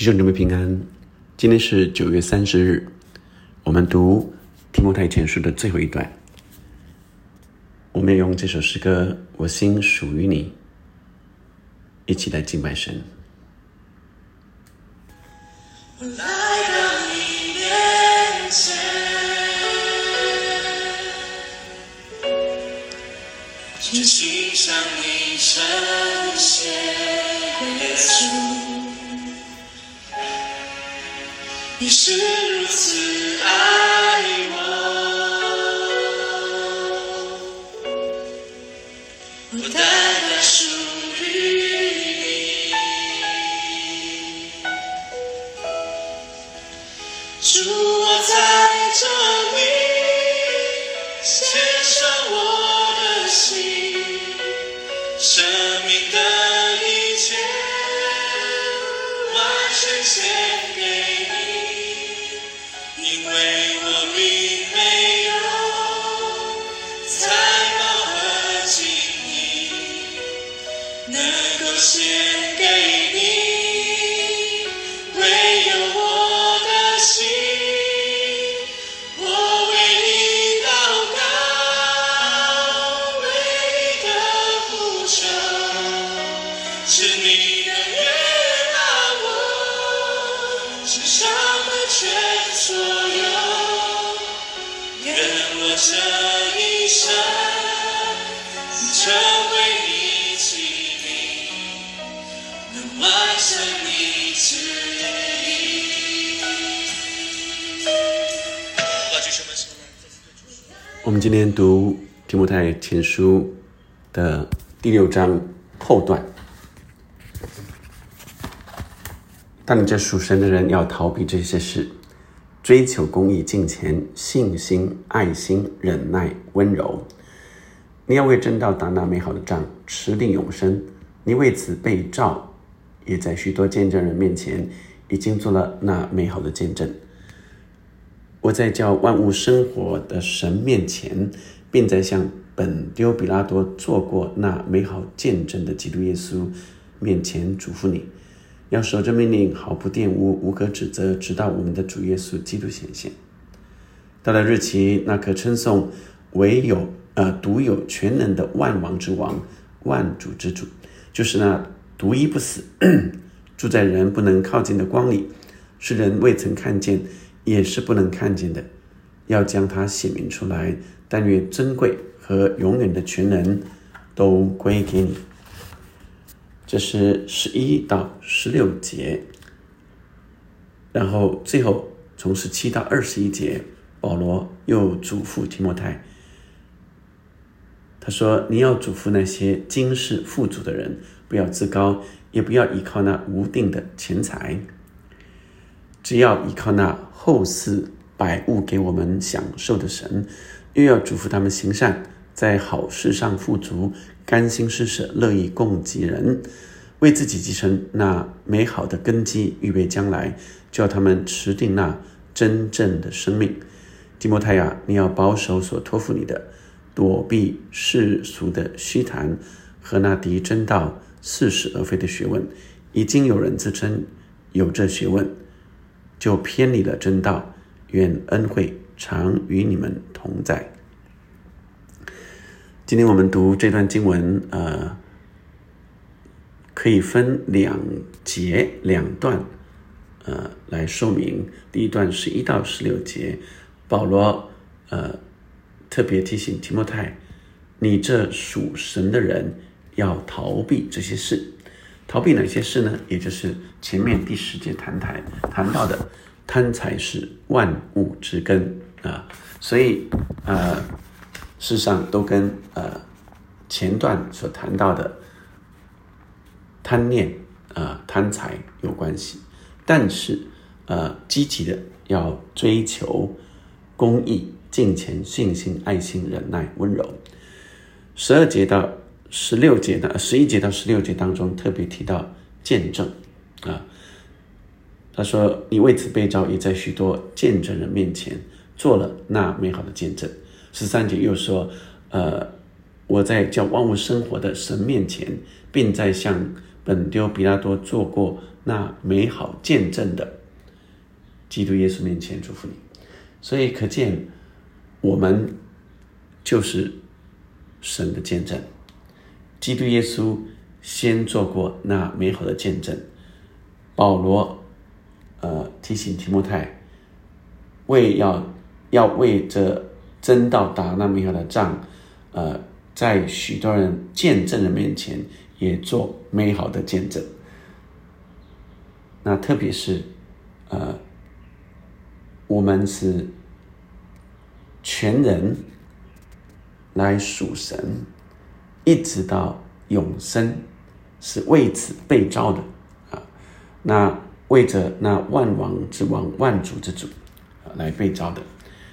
弟兄姊妹平安，今天是九月三十日，我们读提摩太前书的最后一段。我们要用这首诗歌《我心属于你》，一起来敬拜神。来到你面前，只欣赏你圣洁耶稣。你是如此爱我，我单单属于你。主，我在这今天读提摩太前书的第六章后段。当你这属神的人要逃避这些事，追求公义、敬虔、信心、爱心、忍耐、温柔。你要为真道打那美好的仗，持定永生。你为此被召，也在许多见证人面前已经做了那美好的见证。我在叫万物生活的神面前，并在向本丢比拉多做过那美好见证的基督耶稣面前嘱咐你，要守着命令，毫不玷污，无可指责，直到我们的主耶稣基督显现。到了日期，那可称颂唯有呃独有全能的万王之王、万主之主，就是那独一不死、住在人不能靠近的光里，是人未曾看见。也是不能看见的，要将它显明出来。但愿珍贵和永远的全能都归给你。这是十一到十六节，然后最后从十七到二十一节，保罗又嘱咐提摩太，他说：“你要嘱咐那些今世富足的人，不要自高，也不要依靠那无定的钱财。”只要依靠那后世百物给我们享受的神，又要嘱咐他们行善，在好事上富足，甘心施舍，乐意供给人，为自己继承那美好的根基，预备将来，叫他们持定那真正的生命。提摩太呀，你要保守所托付你的，躲避世俗的虚谈和那敌真道似是而非的学问。已经有人自称有这学问。就偏离了正道，愿恩惠常与你们同在。今天我们读这段经文，呃，可以分两节两段，呃，来说明。第一段是一到十六节，保罗呃特别提醒提摩太，你这属神的人要逃避这些事。逃避哪些事呢？也就是前面第十节谈谈谈到的，贪财是万物之根啊，所以呃，事实上都跟呃前段所谈到的贪念啊贪财有关系。但是呃，积极的要追求公益、敬虔、信心、爱心、忍耐、温柔。十二节到。十六节的十一节到十六节当中特别提到见证啊，他说你为此被召，也在许多见证人面前做了那美好的见证。十三节又说，呃，我在叫万物生活的神面前，并在向本丢比拉多做过那美好见证的基督耶稣面前祝福你。所以可见，我们就是神的见证。基督耶稣先做过那美好的见证。保罗，呃，提醒提摩太，为要要为这真道打那美好的仗，呃，在许多人见证的面前，也做美好的见证。那特别是，呃，我们是全人来属神，一直到永生，是为此被召的啊。那为着那万王之王、万主之主啊来被召的，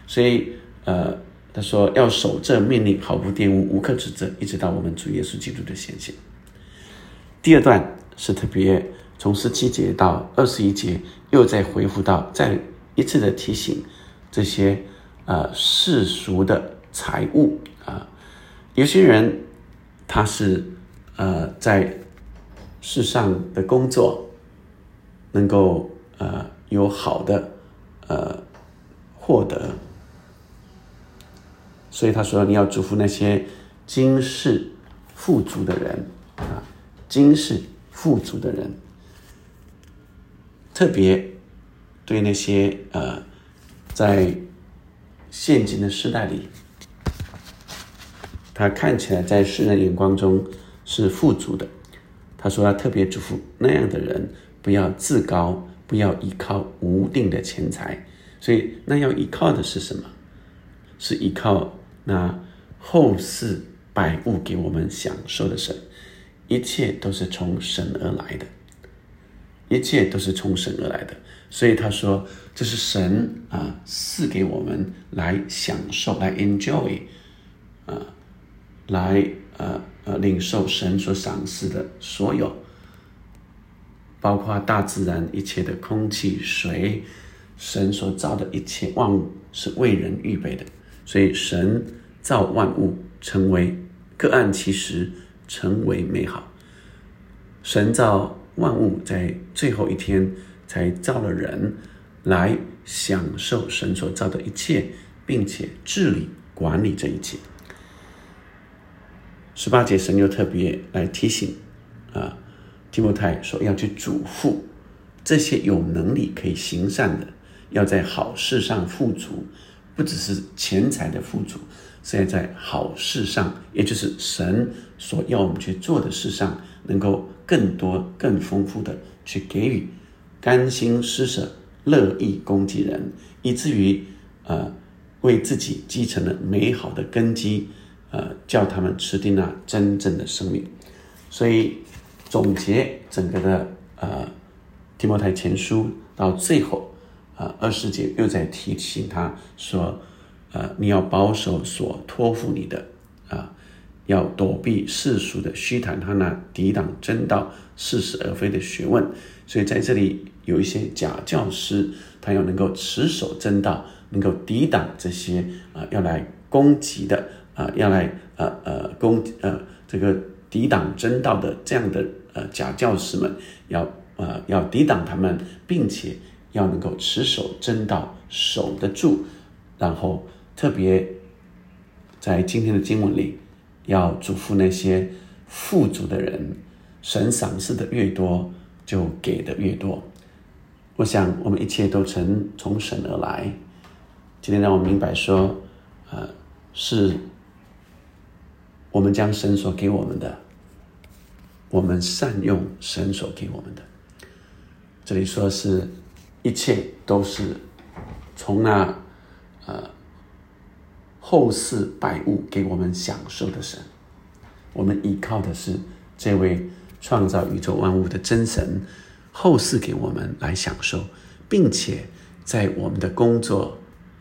所以呃，他说要守这命令，毫不玷污，无可指责，一直到我们主耶稣基督的显现。第二段是特别。从十七节到二十一节，又再回复到再一次的提醒这些呃世俗的财物啊，有些人他是呃在世上的工作能够呃有好的呃获得，所以他说你要祝福那些今世富足的人啊，今世富足的人。特别对那些呃，在现今的时代里，他看起来在世人眼光中是富足的，他说要特别嘱咐那样的人不要自高，不要依靠无定的钱财。所以那要依靠的是什么？是依靠那后世百物给我们享受的神，一切都是从神而来的。一切都是从神而来的，所以他说这是神啊赐给我们来享受、来 enjoy，啊，来呃呃领受神所赏赐的所有，包括大自然一切的空气、水，神所造的一切万物是为人预备的，所以神造万物成为各按其时成为美好，神造。万物在最后一天才造了人，来享受神所造的一切，并且治理管理这一切。十八节，神又特别来提醒啊，提摩太说要去嘱咐这些有能力可以行善的，要在好事上富足，不只是钱财的富足，是要在好事上，也就是神所要我们去做的事上，能够。更多、更丰富的去给予，甘心施舍、乐意供给人，以至于呃为自己继承了美好的根基，呃叫他们吃定那真正的生命。所以总结整个的呃提摩太前书到最后啊二十节又在提醒他说，呃你要保守所托付你的啊。要躲避世俗的虚谈，他那抵挡真道、似是而非的学问。所以在这里有一些假教师，他要能够持守真道，能够抵挡这些啊要来攻击的啊要来呃呃攻呃这个抵挡真道的这样的呃假教师们，要呃要抵挡他们，并且要能够持守真道，守得住。然后特别在今天的经文里。要嘱咐那些富足的人，神赏赐的越多，就给的越多。我想，我们一切都曾从神而来。今天让我明白说，呃，是我们将神所给我们的，我们善用神所给我们的。这里说是一切都是从那呃。后世百物给我们享受的神，我们依靠的是这位创造宇宙万物的真神。后世给我们来享受，并且在我们的工作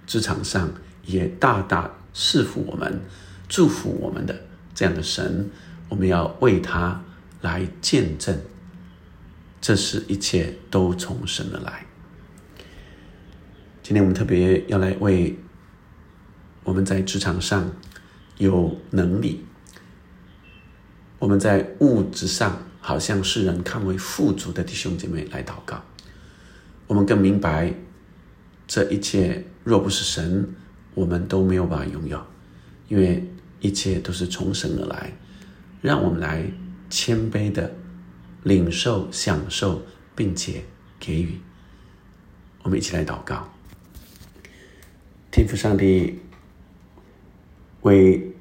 职场上也大大赐福我们、祝福我们的这样的神，我们要为他来见证。这是一切都从神而来。今天我们特别要来为。我们在职场上有能力，我们在物质上好像世人看为富足的弟兄姐妹来祷告，我们更明白这一切若不是神，我们都没有办法拥有，因为一切都是从神而来。让我们来谦卑的领受、享受，并且给予。我们一起来祷告，天父上帝，为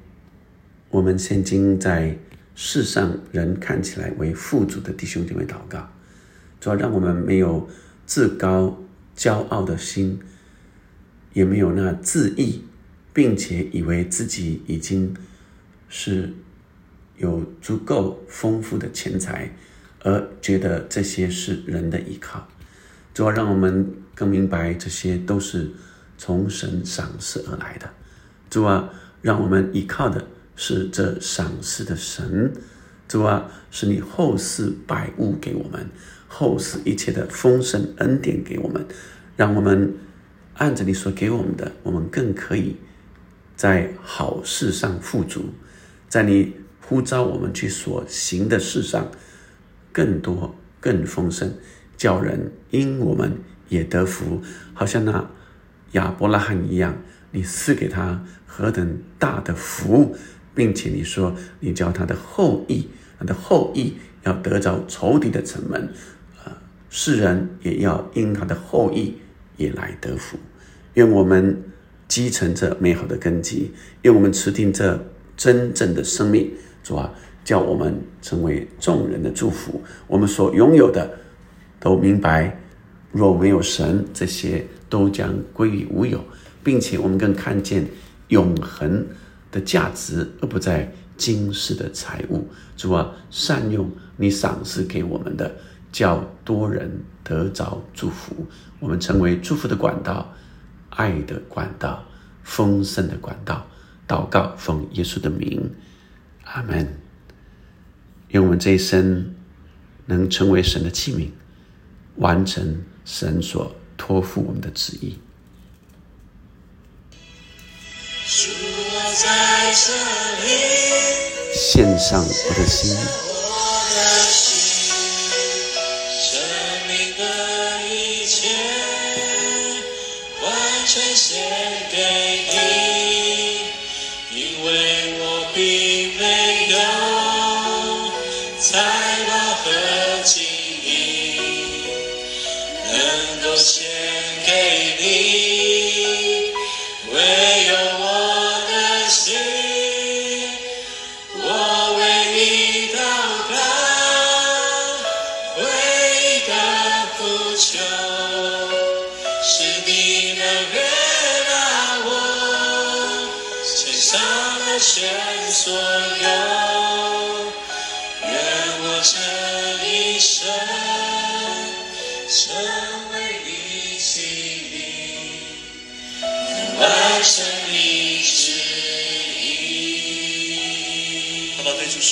我们现今在世上人看起来为富足的弟兄姐妹祷告，主要让我们没有自高骄傲的心，也没有那自义，并且以为自己已经是。有足够丰富的钱财，而觉得这些是人的依靠，主要让我们更明白这些都是从神赏赐而来的。主啊，让我们依靠的是这赏赐的神。主啊，是你后世百物给我们，后世一切的丰盛恩典给我们，让我们按着你所给我们的，我们更可以在好事上富足，在你。呼召我们去所行的事上，更多、更丰盛，叫人因我们也得福，好像那亚伯拉罕一样，你赐给他何等大的福，并且你说你叫他的后裔，他的后裔要得着仇敌的城门，啊，世人也要因他的后裔也来得福。愿我们积成这美好的根基，愿我们持定这真正的生命。主啊，叫我们成为众人的祝福。我们所拥有的，都明白，若没有神，这些都将归于无有，并且我们更看见永恒的价值，而不在今世的财物。主啊，善用你赏赐给我们的，叫多人得着祝福。我们成为祝福的管道，爱的管道，丰盛的管道。祷告，奉耶稣的名。阿门。愿我们这一生能成为神的器皿，完成神所托付我们的旨意。献上我的心。全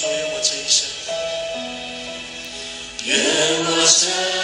吧，对主说，愿我这一生，愿我这